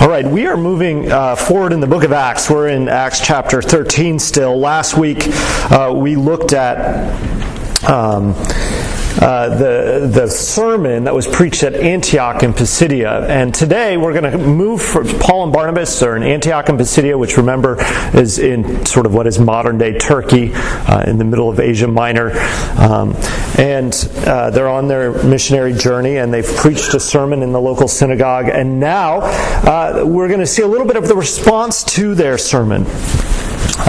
All right, we are moving uh, forward in the book of Acts. We're in Acts chapter 13 still. Last week uh, we looked at. Um, uh, the the sermon that was preached at Antioch in Pisidia, and today we're going to move from Paul and Barnabas are in Antioch and Pisidia, which remember is in sort of what is modern day Turkey, uh, in the middle of Asia Minor, um, and uh, they're on their missionary journey, and they've preached a sermon in the local synagogue, and now uh, we're going to see a little bit of the response to their sermon.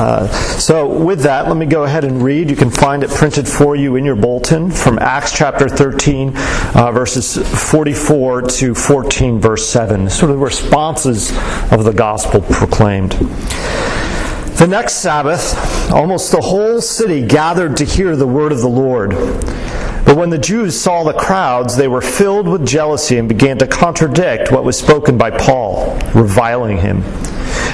Uh, so, with that, let me go ahead and read. You can find it printed for you in your bulletin from Acts chapter 13, uh, verses 44 to 14, verse 7. Sort of the responses of the gospel proclaimed. The next Sabbath, almost the whole city gathered to hear the word of the Lord. But when the Jews saw the crowds, they were filled with jealousy and began to contradict what was spoken by Paul, reviling him.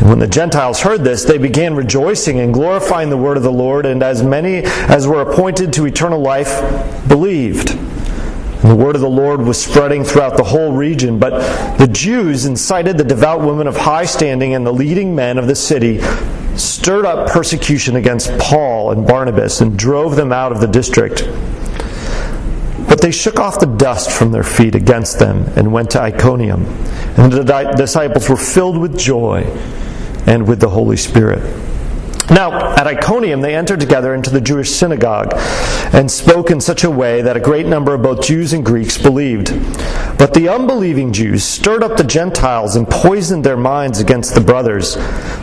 And when the Gentiles heard this, they began rejoicing and glorifying the word of the Lord, and as many as were appointed to eternal life believed. And the word of the Lord was spreading throughout the whole region, but the Jews incited the devout women of high standing and the leading men of the city, stirred up persecution against Paul and Barnabas, and drove them out of the district. They shook off the dust from their feet against them and went to Iconium. And the disciples were filled with joy and with the Holy Spirit. Now, at Iconium, they entered together into the Jewish synagogue and spoke in such a way that a great number of both Jews and Greeks believed. But the unbelieving Jews stirred up the Gentiles and poisoned their minds against the brothers.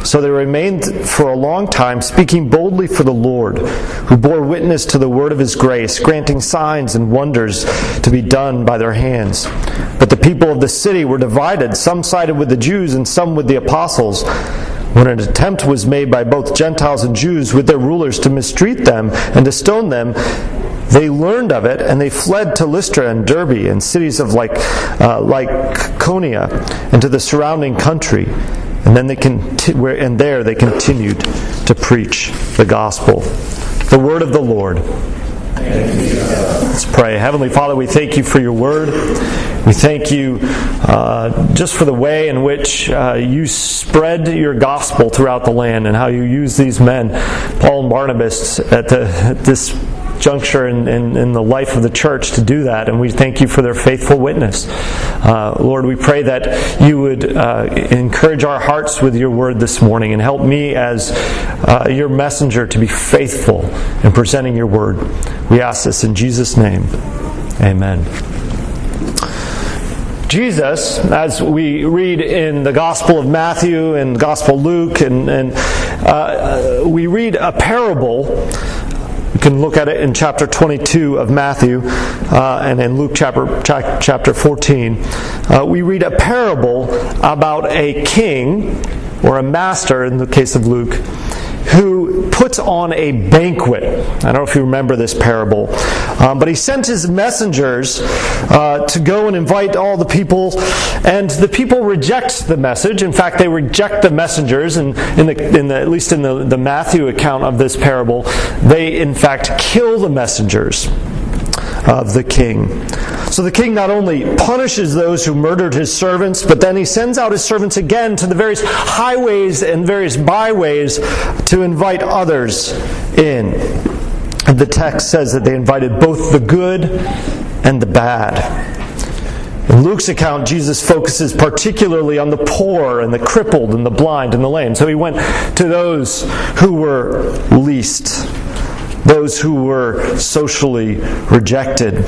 So they remained for a long time speaking boldly for the Lord, who bore witness to the word of his grace, granting signs and wonders to be done by their hands. But the people of the city were divided. Some sided with the Jews and some with the apostles. When an attempt was made by both Gentiles and Jews with their rulers to mistreat them and to stone them, they learned of it and they fled to Lystra and Derbe and cities of like, uh, Lycaonia and to the surrounding country. And then they conti- and there they continued to preach the gospel. The word of the Lord. Let's pray. Heavenly Father, we thank you for your word. We thank you uh, just for the way in which uh, you spread your gospel throughout the land and how you use these men, Paul and Barnabas, at, the, at this juncture in, in, in, the life of the church to do that, and we thank you for their faithful witness. Uh, Lord, we pray that you would uh, encourage our hearts with your word this morning and help me as uh, your messenger to be faithful in presenting your word. We ask this in Jesus' name. Amen. Jesus, as we read in the Gospel of Matthew and Gospel Luke, and, and uh, we read a parable you can look at it in chapter 22 of Matthew uh, and in Luke chapter, chapter 14. Uh, we read a parable about a king or a master, in the case of Luke, who puts on a banquet. I don't know if you remember this parable, um, but he sent his messengers uh, to go and invite all the people, and the people reject the message. In fact, they reject the messengers, and in the, in the, at least in the, the Matthew account of this parable, they in fact kill the messengers of the king. So the king not only punishes those who murdered his servants, but then he sends out his servants again to the various highways and various byways to invite others in. The text says that they invited both the good and the bad. In Luke's account, Jesus focuses particularly on the poor and the crippled and the blind and the lame. So he went to those who were least those who were socially rejected.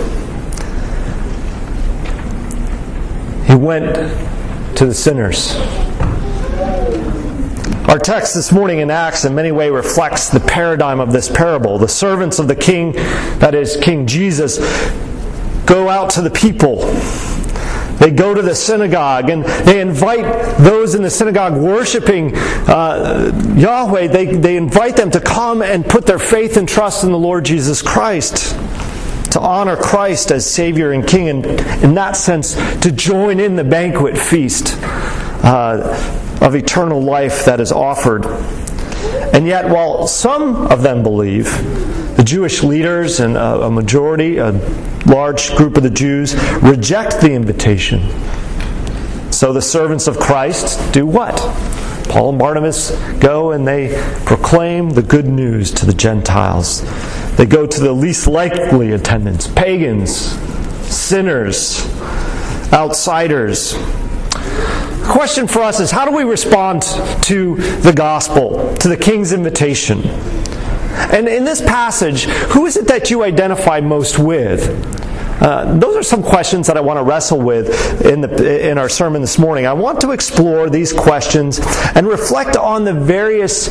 He went to the sinners. Our text this morning in Acts in many ways reflects the paradigm of this parable. The servants of the king, that is, King Jesus, go out to the people they go to the synagogue and they invite those in the synagogue worshiping uh, Yahweh, they, they invite them to come and put their faith and trust in the Lord Jesus Christ to honor Christ as Savior and King, and in that sense, to join in the banquet feast uh, of eternal life that is offered. And yet, while some of them believe, the Jewish leaders and a, majority, a large group of the Jews, reject the invitation. So the servants of Christ do what? Paul and Barnabas go and they proclaim the good news to the Gentiles. They go to the least likely attendants pagans, sinners, outsiders. The question for us is how do we respond to the gospel, to the king's invitation? And in this passage, who is it that you identify most with? Uh, those are some questions that I want to wrestle with in, the, in our sermon this morning. I want to explore these questions and reflect on the various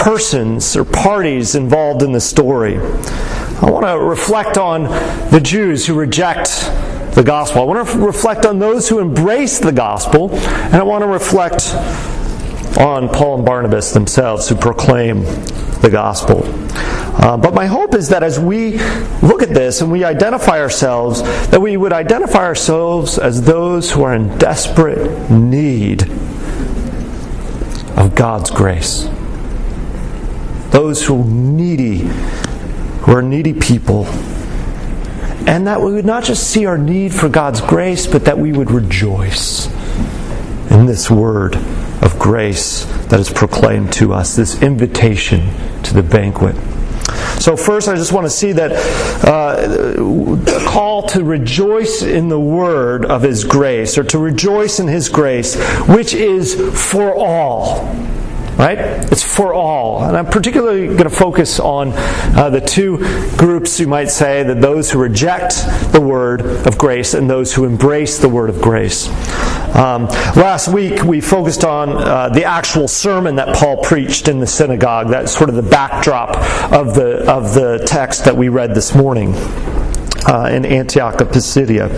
persons or parties involved in the story. I want to reflect on the Jews who reject the gospel. I want to reflect on those who embrace the gospel, and I want to reflect on Paul and Barnabas themselves who proclaim the gospel. Uh, but my hope is that as we look at this and we identify ourselves, that we would identify ourselves as those who are in desperate need of God's grace. Those who are needy, who are needy people. And that we would not just see our need for God's grace, but that we would rejoice in this word of grace that is proclaimed to us, this invitation to the banquet. So, first, I just want to see that uh, call to rejoice in the word of His grace, or to rejoice in His grace, which is for all right? It's for all. And I'm particularly going to focus on uh, the two groups, you might say, that those who reject the word of grace and those who embrace the word of grace. Um, last week, we focused on uh, the actual sermon that Paul preached in the synagogue. That's sort of the backdrop of the, of the text that we read this morning uh, in Antioch of Pisidia.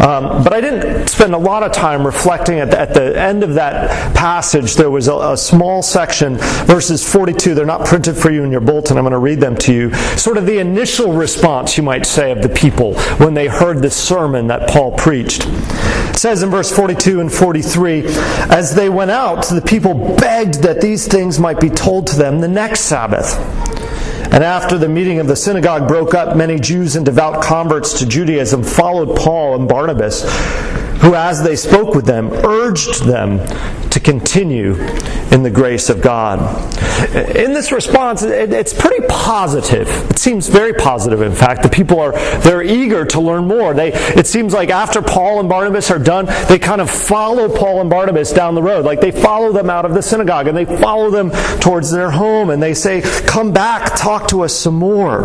Um, but I didn't spend a lot of time reflecting at the, at the end of that passage. There was a, a, small section, verses 42. They're not printed for you in your bulletin. I'm going to read them to you. Sort of the initial response, you might say, of the people when they heard the sermon that Paul preached. It says in verse 42 and 43 As they went out, the people begged that these things might be told to them the next Sabbath. And after the meeting of the synagogue broke up, many Jews and devout converts to Judaism followed Paul and Barnabas, who, as they spoke with them, urged them to continue in the grace of God. In this response, it's pretty positive. It seems very positive, in fact. The people are they're eager to learn more. They, it seems like after Paul and Barnabas are done, they kind of follow Paul and Barnabas down the road. Like they follow them out of the synagogue and they follow them towards their home and they say, Come back, talk to us some more.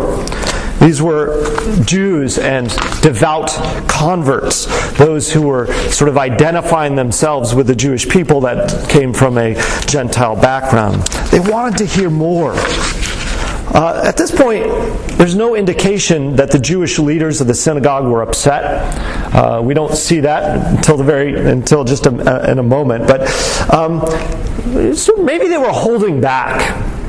These were Jews and devout converts, those who were sort of identifying themselves with the Jewish people that came from a Gentile background. They wanted to hear more. Uh, at this point, there's no indication that the Jewish leaders of the synagogue were upset. Uh, we don't see that until the very until just a, in a moment. But um, so maybe they were holding back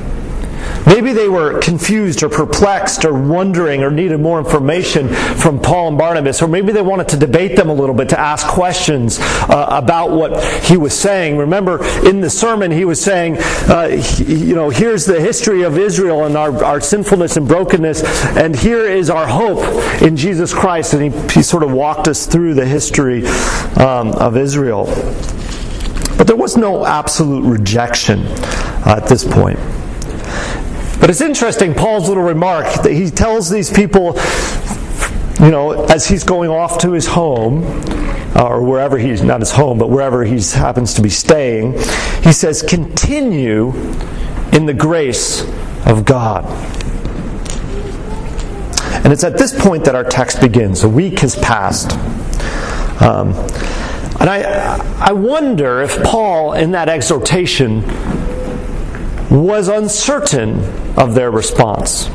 Maybe they were confused or perplexed or wondering or needed more information from Paul and Barnabas, or maybe they wanted to debate them a little bit, to ask questions uh, about what he was saying. Remember, in the sermon, he was saying, uh, you know, here's the history of Israel and our, our sinfulness and brokenness, and here is our hope in Jesus Christ. And he, he sort of walked us through the history um, of Israel. But there was no absolute rejection uh, at this point. But it's interesting, Paul's little remark that he tells these people, you know, as he's going off to his home, uh, or wherever he's, not his home, but wherever he happens to be staying, he says, continue in the grace of God. And it's at this point that our text begins. A week has passed. Um, and I, I wonder if Paul, in that exhortation, was uncertain of their response.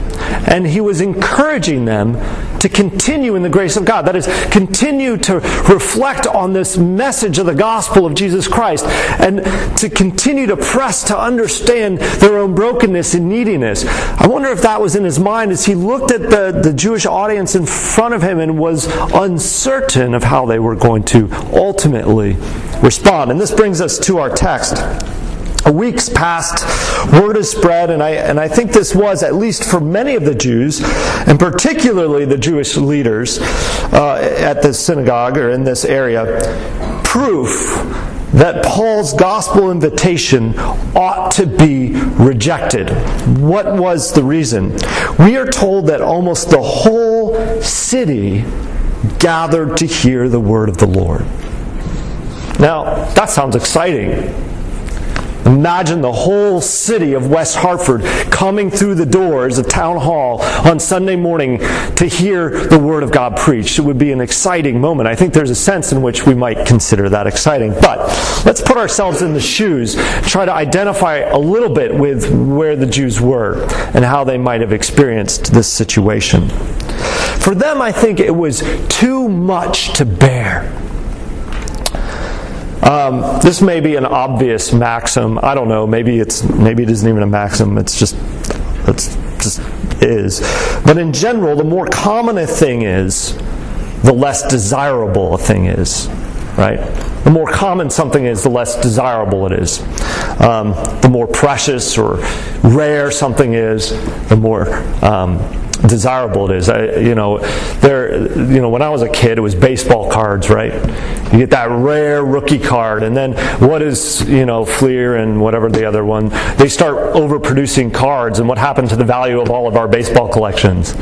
And he was encouraging them to continue in the grace of God. That is, continue to reflect on this message of the gospel of Jesus Christ and to continue to press to understand their own brokenness and neediness. I wonder if that was in his mind as he looked at the, the Jewish audience in front of him and was uncertain of how they were going to ultimately respond. And this brings us to our text weeks passed, word has spread, and I, and I think this was, at least for many of the Jews, and particularly the Jewish leaders uh, at the synagogue or in this area, proof that Paul's gospel invitation ought to be rejected. What was the reason? We are told that almost the whole city gathered to hear the word of the Lord. Now, that sounds exciting. Imagine the whole city of West Hartford coming through the doors of Town Hall on Sunday morning to hear the Word of God preached. It would be an exciting moment. I think there's a sense in which we might consider that exciting. But let's put ourselves in the shoes, try to identify a little bit with where the Jews were and how they might have experienced this situation. For them, I think it was too much to bear. Um, this may be an obvious maxim. I don't know. Maybe it's maybe it isn't even a maxim. It's just it's just is. But in general, the more common a thing is, the less desirable a thing is. Right? The more common something is, the less desirable it is. Um, the more precious or rare something is, the more um, desirable it is. I, you know, there. You know, when I was a kid, it was baseball cards, right? You get that rare rookie card, and then what is you know Fleer and whatever the other one? They start overproducing cards, and what happened to the value of all of our baseball collections?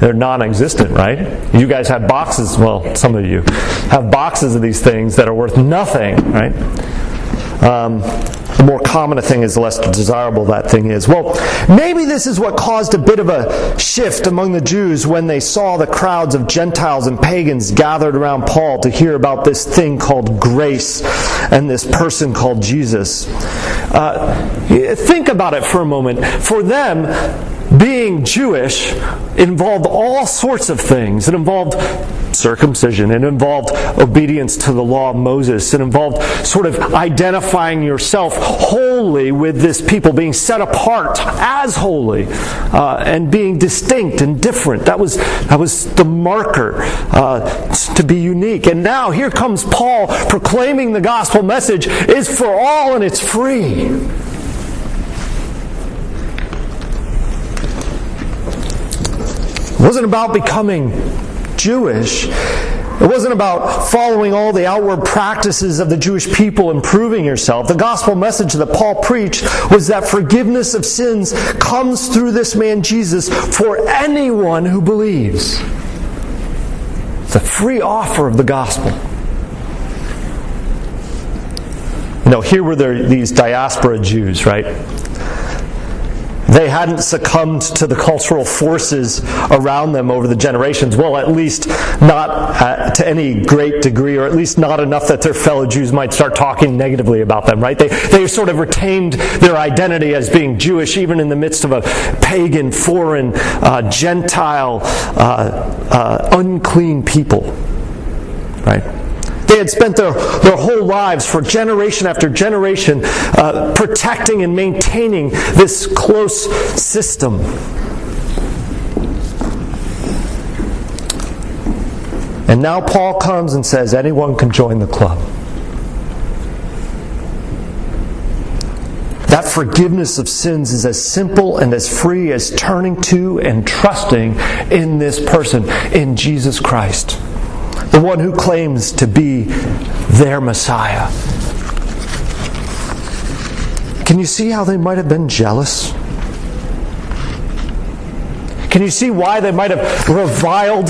They're non-existent, right? You guys have boxes. Well, some of you have boxes of these things that are worth nothing, right? Um, the more common a thing is, the less desirable that thing is. Well, maybe this is what caused a bit of a shift among the Jews when they saw the crowds of Gentiles and pagans gathered around Paul to hear about this thing called grace and this person called Jesus. Uh, think about it for a moment. For them, being Jewish involved all sorts of things. It involved circumcision, it involved obedience to the law of Moses, it involved sort of identifying yourself wholly with this people, being set apart as holy, uh, and being distinct and different. That was, that was the marker uh, to be unique. And now here comes Paul proclaiming the gospel message is for all and it's free. It wasn't about becoming Jewish. It wasn't about following all the outward practices of the Jewish people and proving yourself. The gospel message that Paul preached was that forgiveness of sins comes through this man Jesus for anyone who believes. It's a free offer of the gospel. You know, here were there these diaspora Jews, right? They hadn't succumbed to the cultural forces around them over the generations. Well, at least not uh, to any great degree, or at least not enough that their fellow Jews might start talking negatively about them, right? They, they sort of retained their identity as being Jewish even in the midst of a pagan, foreign, uh, Gentile, uh, uh unclean people, right? They had spent their, their whole lives for generation after generation uh, protecting and maintaining this close system. And now Paul comes and says anyone can join the club. That forgiveness of sins is as simple and as free as turning to and trusting in this person, in Jesus Christ the one who claims to be their Messiah. Can you see how they might have been jealous? Can you see why they might have reviled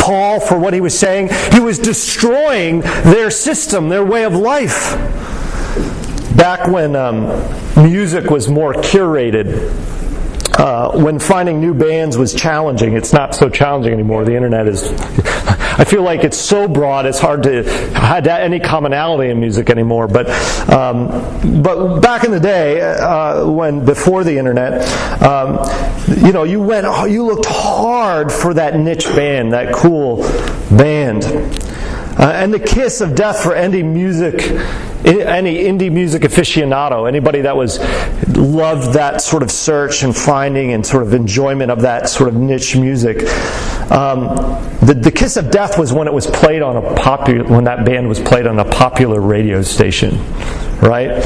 Paul for what he was saying? He was destroying their system, their way of life. Back when um, music was more curated, uh, when finding new bands was challenging, it's not so challenging anymore. The internet is I feel like it's so broad it's hard to have any commonality in music anymore. But um, but back in the day, uh, when before the internet, um, you know, you went you looked hard for that niche band, that cool band. Uh, and the kiss of death for indie music, any indie music aficionado, anybody that was loved that sort of search and finding and sort of enjoyment of that sort of niche music. Um, the, the kiss of death was when it was played on a popular, when that band was played on a popular radio station, right?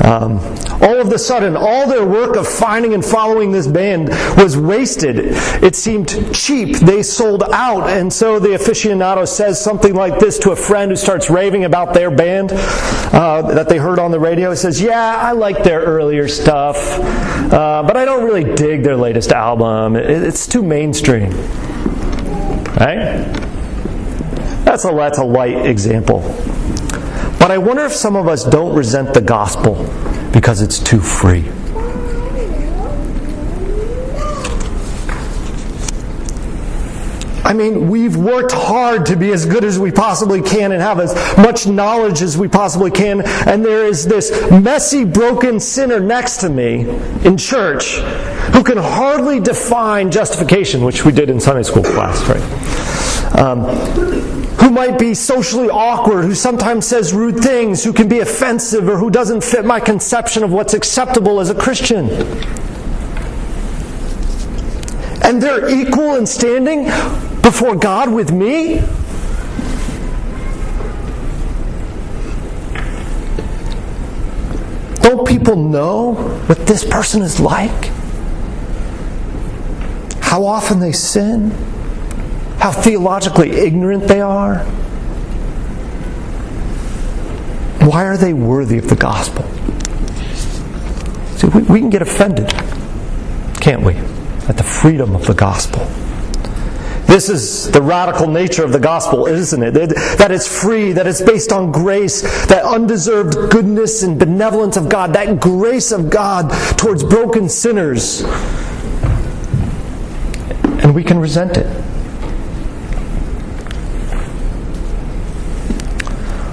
Um, all of a sudden, all their work of finding and following this band was wasted. It seemed cheap. They sold out. And so the aficionado says something like this to a friend who starts raving about their band uh, that they heard on the radio. He says, Yeah, I like their earlier stuff, uh, but I don't really dig their latest album. It's too mainstream. Right? That's a, that's a light example. But I wonder if some of us don't resent the gospel because it's too free. I mean, we've worked hard to be as good as we possibly can and have as much knowledge as we possibly can. And there is this messy, broken sinner next to me in church who can hardly define justification, which we did in Sunday school class, right? Um, who might be socially awkward, who sometimes says rude things, who can be offensive, or who doesn't fit my conception of what's acceptable as a Christian. And they're equal in standing before God with me? Don't people know what this person is like? How often they sin? how theologically ignorant they are? Why are they worthy of the gospel? See, we, we can get offended, can't we, at the freedom of the gospel. This is the radical nature of the gospel, isn't it? That it's free, that it's based on grace, that undeserved goodness and benevolence of God, that grace of God towards broken sinners. And we can resent it.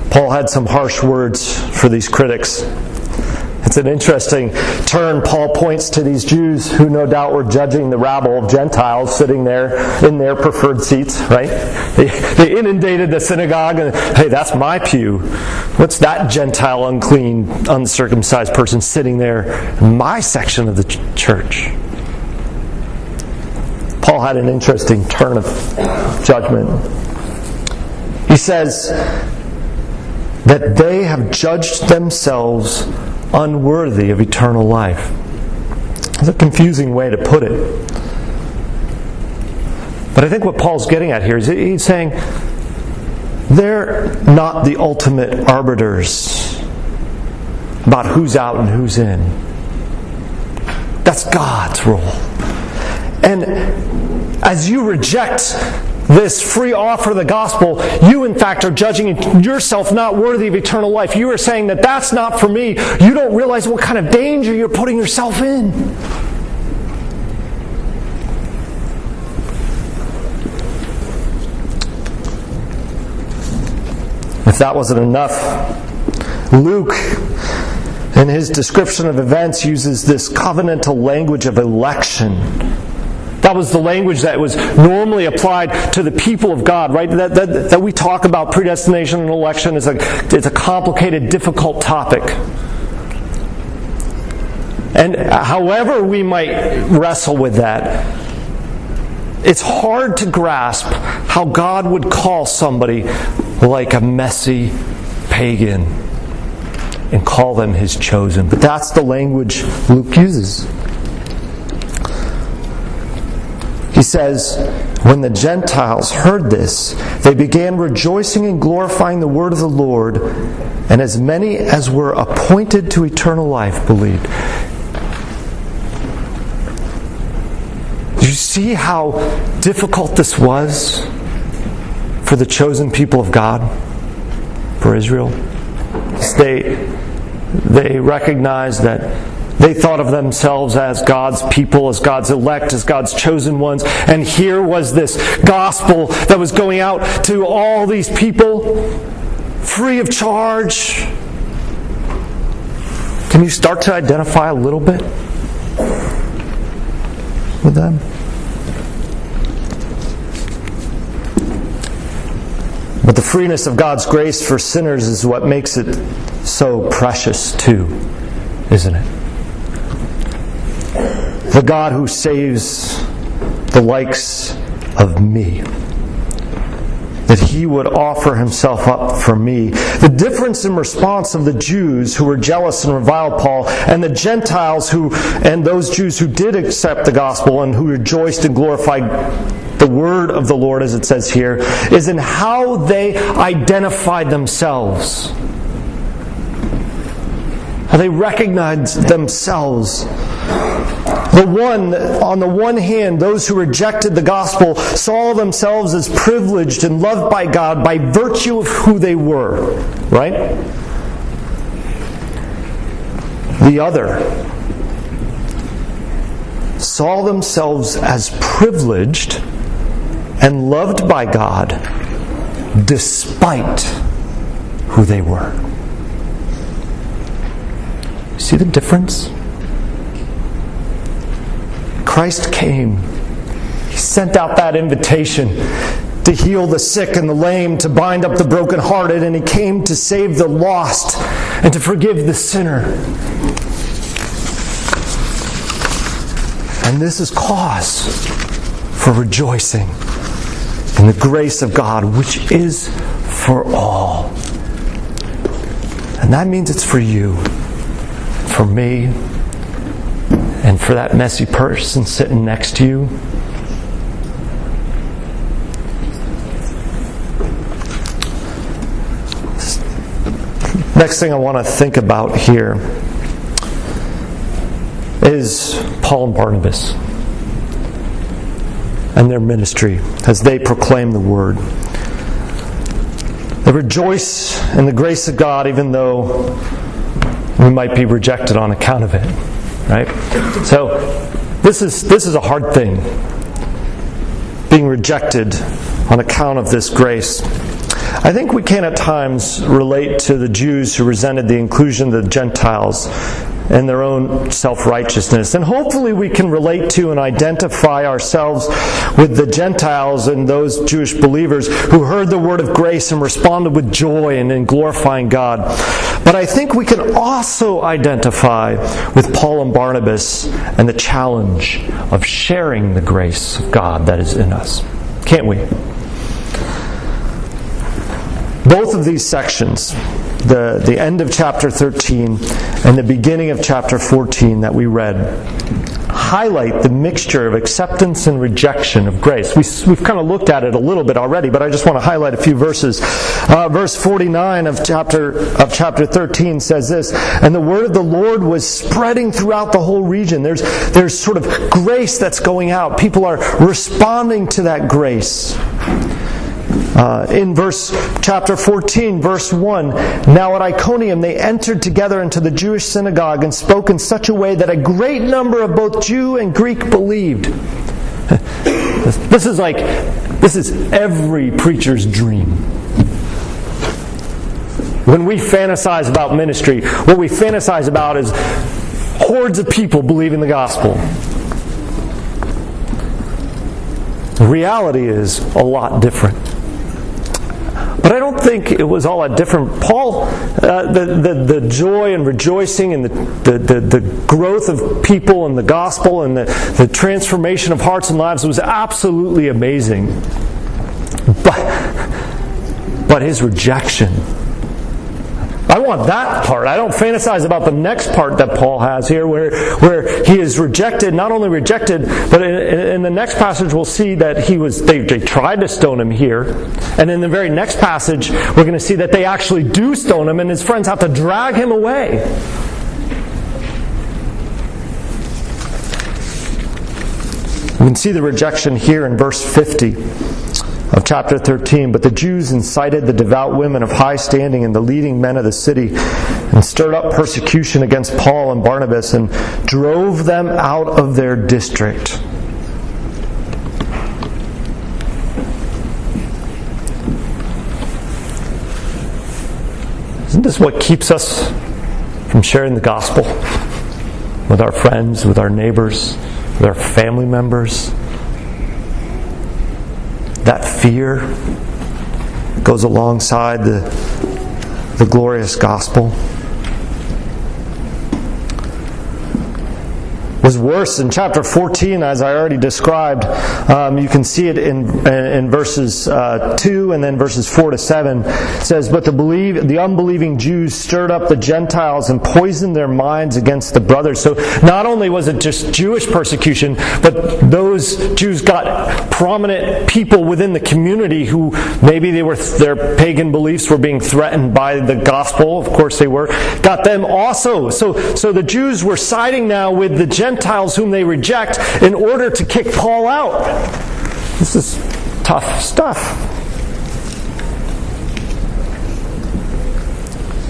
Paul had some harsh words for these critics. It's an interesting turn. Paul points to these Jews who no doubt were judging the rabble of Gentiles sitting there in their preferred seats, right? They, they inundated the synagogue and, hey, that's my pew. What's that Gentile, unclean, uncircumcised person sitting there in my section of the ch- church? Paul had an interesting turn of judgment. He says, that they have judged themselves unworthy of eternal life. It's a confusing way to put it. But I think what Paul's getting at here is he's saying they're not the ultimate arbiters about who's out and who's in. That's God's role. And as you reject this free offer of the gospel, you in fact are judging yourself not worthy of eternal life. You are saying that that's not for me. You don't realize what kind of danger you're putting yourself in. If that wasn't enough, Luke, in his description of events, uses this covenantal language of election that was the language that was normally applied to the people of God, right? That, that, that we talk about predestination and election is a, it's a complicated, difficult topic. And however we might wrestle with that, it's hard to grasp how God would call somebody like a messy pagan and call them his chosen. But that's the language Luke uses. He says, When the Gentiles heard this, they began rejoicing and glorifying the word of the Lord, and as many as were appointed to eternal life believed. Do you see how difficult this was for the chosen people of God, for Israel? They, they recognized that They thought of themselves as God's people, as God's elect, as God's chosen ones. And here was this gospel that was going out to all these people free of charge. Can you start to identify a little bit with them? But the freeness of God's grace for sinners is what makes it so precious, too, isn't it? The God who saves the likes of me. That he would offer himself up for me. The difference in response of the Jews who were jealous and reviled Paul and the Gentiles who, and those Jews who did accept the gospel and who rejoiced and glorified the word of the Lord, as it says here, is in how they identified themselves. They recognized themselves the one, on the one hand, those who rejected the gospel saw themselves as privileged and loved by God by virtue of who they were, right? The other saw themselves as privileged and loved by God despite who they were. See the difference? Christ came. He sent out that invitation to heal the sick and the lame, to bind up the brokenhearted, and He came to save the lost and to forgive the sinner. And this is cause for rejoicing in the grace of God, which is for all. And that means it's for you, for me, and for that messy person sitting next to you. Next thing I want to think about here is Paul and Barnabas and their ministry as they proclaim the word. They rejoice in the grace of God even though we might be rejected on account of it. Right? So this is this is a hard thing. Being rejected on account of this grace. I think we can at times relate to the Jews who resented the inclusion of the Gentiles and their own self righteousness. And hopefully, we can relate to and identify ourselves with the Gentiles and those Jewish believers who heard the word of grace and responded with joy and in glorifying God. But I think we can also identify with Paul and Barnabas and the challenge of sharing the grace of God that is in us. Can't we? Both of these sections, the, the end of chapter 13 and the beginning of chapter 14 that we read, highlight the mixture of acceptance and rejection of grace. We, have kind of looked at it a little bit already, but I just want to highlight a few verses. Uh, verse 49 of chapter, of chapter 13 says this, And the word of the Lord was spreading throughout the whole region. There's, there's sort of grace that's going out. People are responding to that grace. Uh, in verse chapter 14, verse 1, now at Iconium they entered together into the Jewish synagogue and spoke in such a way that a great number of both Jew and Greek believed. this is like, this is every preacher's dream. When we fantasize about ministry, what we fantasize about is hordes of people believing the gospel. The reality is a lot different. But I don't think it was all that different. Paul, uh, the, the, the joy and rejoicing and the, the, the, growth of people and the gospel and the, the transformation of hearts and lives was absolutely amazing. But, but his rejection I want that part. I don't fantasize about the next part that Paul has here where, where he is rejected, not only rejected, but in, in the next passage we'll see that he was, they, they tried to stone him here. And in the very next passage, we're going to see that they actually do stone him and his friends have to drag him away. We can see the rejection here in verse 50 of chapter 13. But the Jews incited the devout women of high standing and the leading men of the city and stirred up persecution against Paul and Barnabas and drove them out of their district. Isn't this what keeps us from sharing the gospel with our friends, with our neighbors, with our family members? That fear goes alongside the, the glorious gospel. Was worse in chapter 14, as I already described. Um, you can see it in, in verses uh, 2 and then verses 4 to 7. It says, But the, believe, the unbelieving Jews stirred up the Gentiles and poisoned their minds against the brothers. So not only was it just Jewish persecution, but those Jews got prominent people within the community who maybe they were their pagan beliefs were being threatened by the gospel. Of course they were. Got them also. So, so the Jews were siding now with the Gentiles Gentiles whom they reject in order to kick Paul out. This is tough stuff.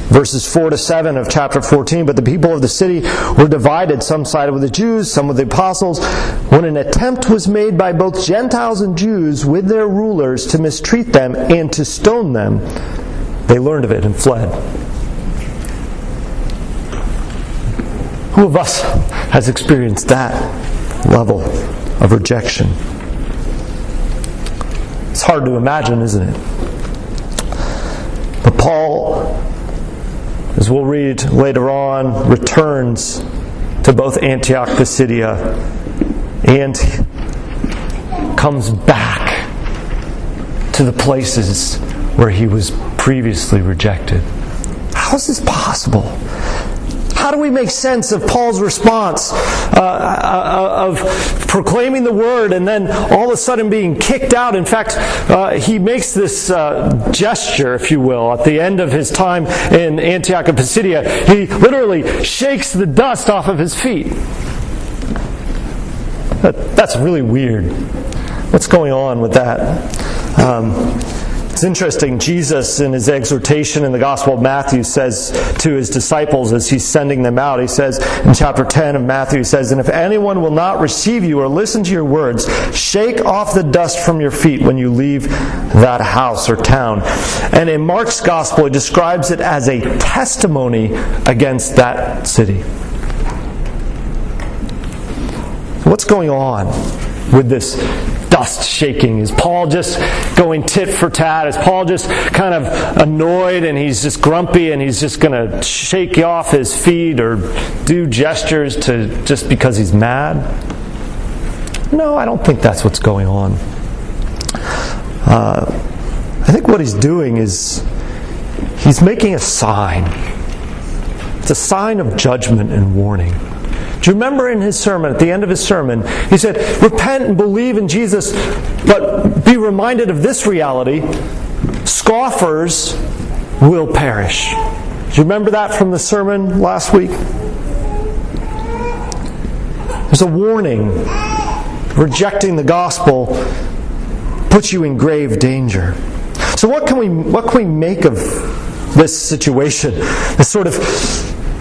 Verses 4 to 7 of chapter 14. But the people of the city were divided. Some sided with the Jews, some with the apostles. When an attempt was made by both Gentiles and Jews with their rulers to mistreat them and to stone them, they learned of it and fled. Who of us has experienced that level of rejection? It's hard to imagine, isn't it? But Paul, as we'll read later on, returns to both Antioch, Pisidia, and comes back to the places where he was previously rejected. How is this possible? Do we make sense of Paul's response uh, uh, of proclaiming the word and then all of a sudden being kicked out? In fact, uh, he makes this uh, gesture, if you will, at the end of his time in Antioch of Pisidia. He literally shakes the dust off of his feet. That, that's really weird. What's going on with that? Um, interesting, Jesus, in his exhortation in the Gospel of Matthew, says to his disciples as he's sending them out, he says in chapter 10 of Matthew, he says, And if anyone will not receive you or listen to your words, shake off the dust from your feet when you leave that house or town. And in Mark's Gospel, he describes it as a testimony against that city. What's going on with this dust shaking? Is Paul just going tit for tat? Is Paul just kind of annoyed and he's just grumpy and he's just going to shake off his feet or do gestures to just because he's mad? No, I don't think that's what's going on. Uh, I think what he's doing is he's making a sign. It's a sign of judgment and warning. Do you remember in his sermon, at the end of his sermon, he said, Repent and believe in Jesus, but be reminded of this reality scoffers will perish. Do you remember that from the sermon last week? There's a warning. Rejecting the gospel puts you in grave danger. So what can we what can we make of this situation? This sort of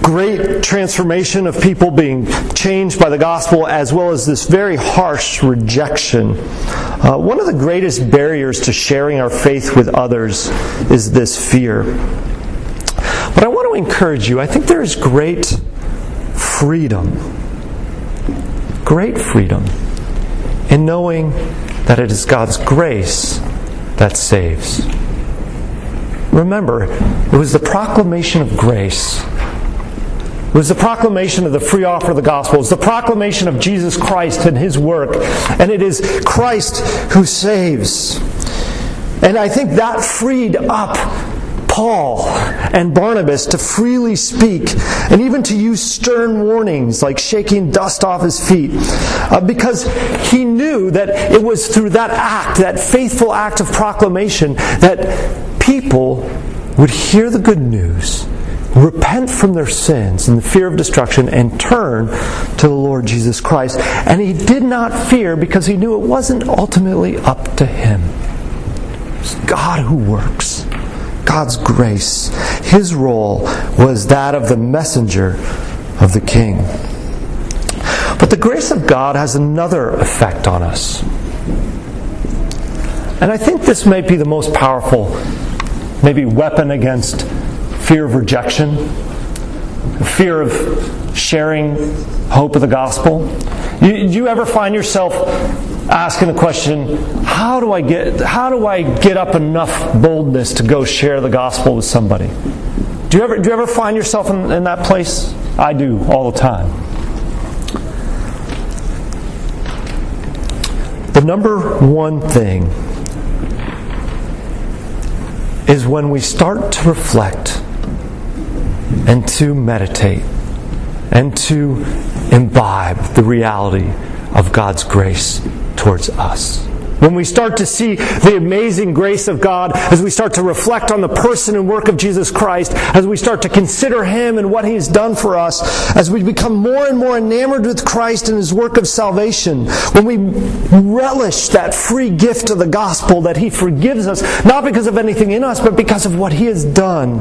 great transformation of people being changed by the gospel, as well as this very harsh rejection. Uh, one of the greatest barriers to sharing our faith with others is this fear. But I want to encourage you, I think there is great freedom, great freedom in knowing that it is God's grace that saves. Remember, it was the proclamation of grace was the proclamation of the free offer of the gospel. It's the proclamation of Jesus Christ and his work. And it is Christ who saves. And I think that freed up Paul and Barnabas to freely speak and even to use stern warnings like shaking dust off his feet uh, because he knew that it was through that act, that faithful act of proclamation, that people would hear the good news repent from their sins and the fear of destruction and turn to the Lord Jesus Christ. And he did not fear because he knew it wasn't ultimately up to him. It's God who works. God's grace. His role was that of the messenger of the king. But the grace of God has another effect on us. And I think this may be the most powerful, maybe, weapon against fear of rejection, fear of sharing hope of the gospel. You, do you ever find yourself asking the question, how do I get how do I get up enough boldness to go share the gospel with somebody? Do you ever do you ever find yourself in, in that place? I do all the time. The number one thing is when we start to reflect and to meditate and to imbibe the reality of God's grace towards us. When we start to see the amazing grace of God, as we start to reflect on the person and work of Jesus Christ, as we start to consider Him and what He's done for us, as we become more and more enamored with Christ and His work of salvation, when we relish that free gift of the gospel that He forgives us, not because of anything in us, but because of what He has done,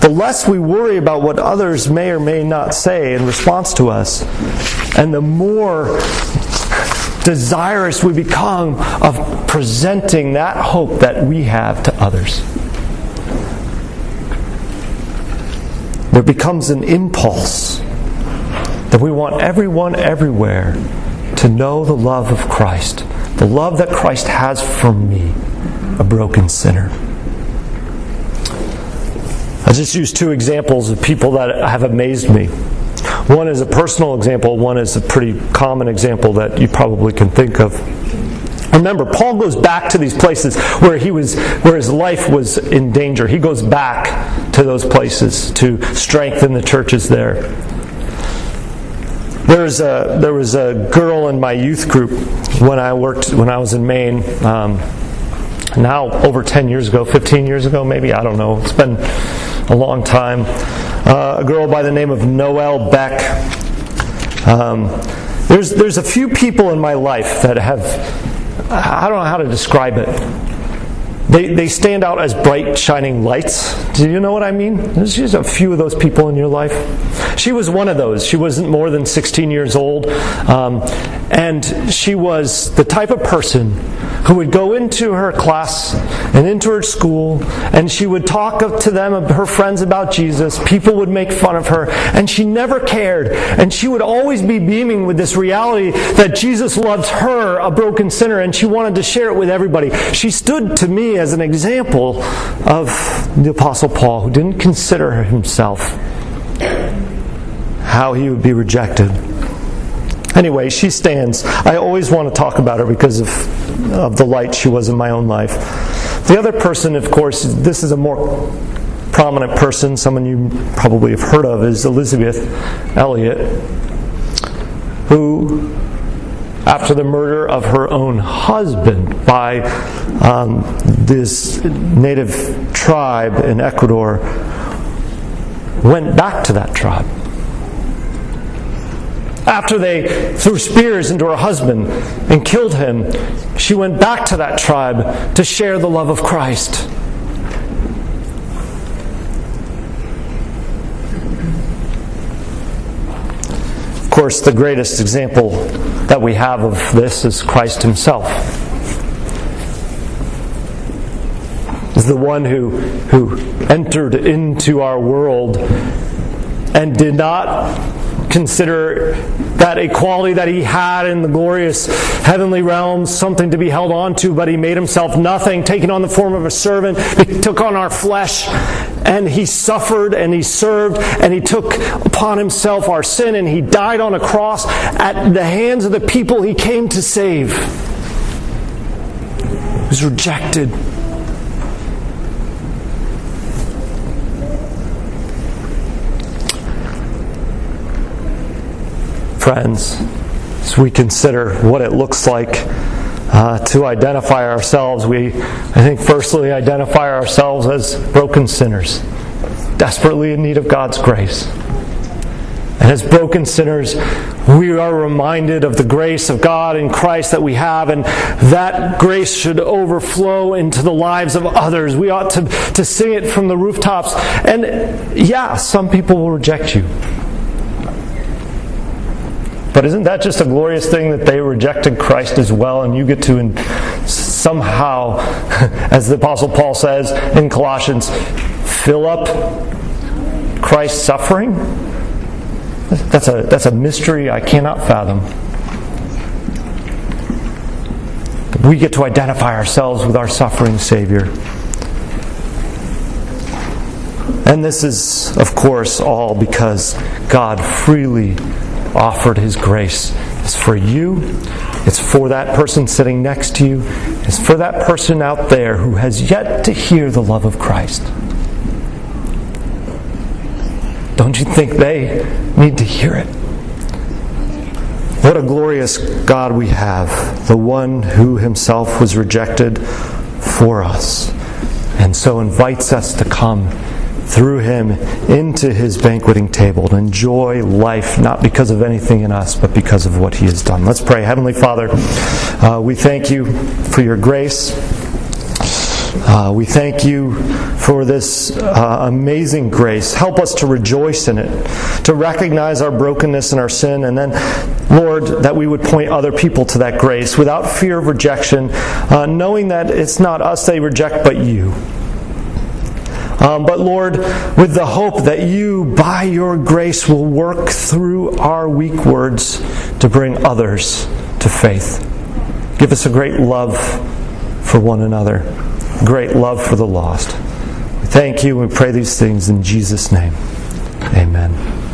the less we worry about what others may or may not say in response to us, and the more desirous we become of presenting that hope that we have to others. There becomes an impulse that we want everyone everywhere to know the love of Christ, the love that Christ has for me, a broken sinner. I just use two examples of people that have amazed me. One is a personal example, one is a pretty common example that you probably can think of. Remember, Paul goes back to these places where he was where his life was in danger. He goes back to those places to strengthen the churches there. There was a there was a girl in my youth group when I worked when I was in Maine. Um, now over 10 years ago, 15 years ago, maybe I don't know. It's been a long time uh, a girl by the name of Noelle Beck. Um, there's, there's a few people in my life that have, I don't know how to describe it. They, they stand out as bright, shining lights. Do you know what I mean? There's just a few of those people in your life. She was one of those. She wasn't more than 16 years old. Um, and she was the type of person who would go into her class and into her school, and she would talk to them, her friends, about Jesus. People would make fun of her, and she never cared. And she would always be beaming with this reality that Jesus loves her, a broken sinner, and she wanted to share it with everybody. She stood to me as an example of the Apostle Paul, who didn't consider himself how he would be rejected. Anyway, she stands. I always want to talk about her because of, of the light she was in my own life. The other person, of course, this is a more prominent person, someone you probably have heard of, is Elisabeth Elliot, who, after the murder of her own husband by um, this native tribe in Ecuador, went back to that tribe after they threw spears into her husband and killed him, she went back to that tribe to share the love of Christ. Course, the greatest example that we have of this is Christ Himself. Is the one who, who entered into our world and did not consider that equality that he had in the glorious heavenly realms something to be held on to, but he made himself nothing, taking on the form of a servant. He took on our flesh, and he suffered and he served, and he took upon himself our sin, and he died on a cross at the hands of the people he came to save. He was rejected friends, as we consider what it looks like uh, to identify ourselves, we, I think, firstly identify ourselves as broken sinners, desperately in need of God's grace. And as broken sinners, we are reminded of the grace of God in Christ that we have, and that grace should overflow into the lives of others. We ought to, to sing it from the rooftops. And yeah, some people will reject you. But isn't that just a glorious thing that they rejected Christ as well, and you get to somehow, as the Apostle Paul says in Colossians, fill up Christ's suffering? That's a, that's a mystery I cannot fathom. We get to identify ourselves with our suffering Savior. And this is, of course, all because God freely offered His grace. It's for you, it's for that person sitting next to you, it's for that person out there who has yet to hear the love of Christ. Don't you think they need to hear it? What a glorious God we have, the one who himself was rejected for us, and so invites us to come through him into his banqueting table and enjoy life, not because of anything in us, but because of what he has done. Let's pray. Heavenly Father, uh, we thank you for your grace. Uh, we thank you for this uh, amazing grace. Help us to rejoice in it, to recognize our brokenness and our sin, and then, Lord, that we would point other people to that grace without fear of rejection, uh, knowing that it's not us they reject, but you. Um, but Lord, with the hope that you, by your grace, will work through our weak words to bring others to faith. Give us a great love for one another great love for the lost. We thank you we pray these things in Jesus' name. Amen.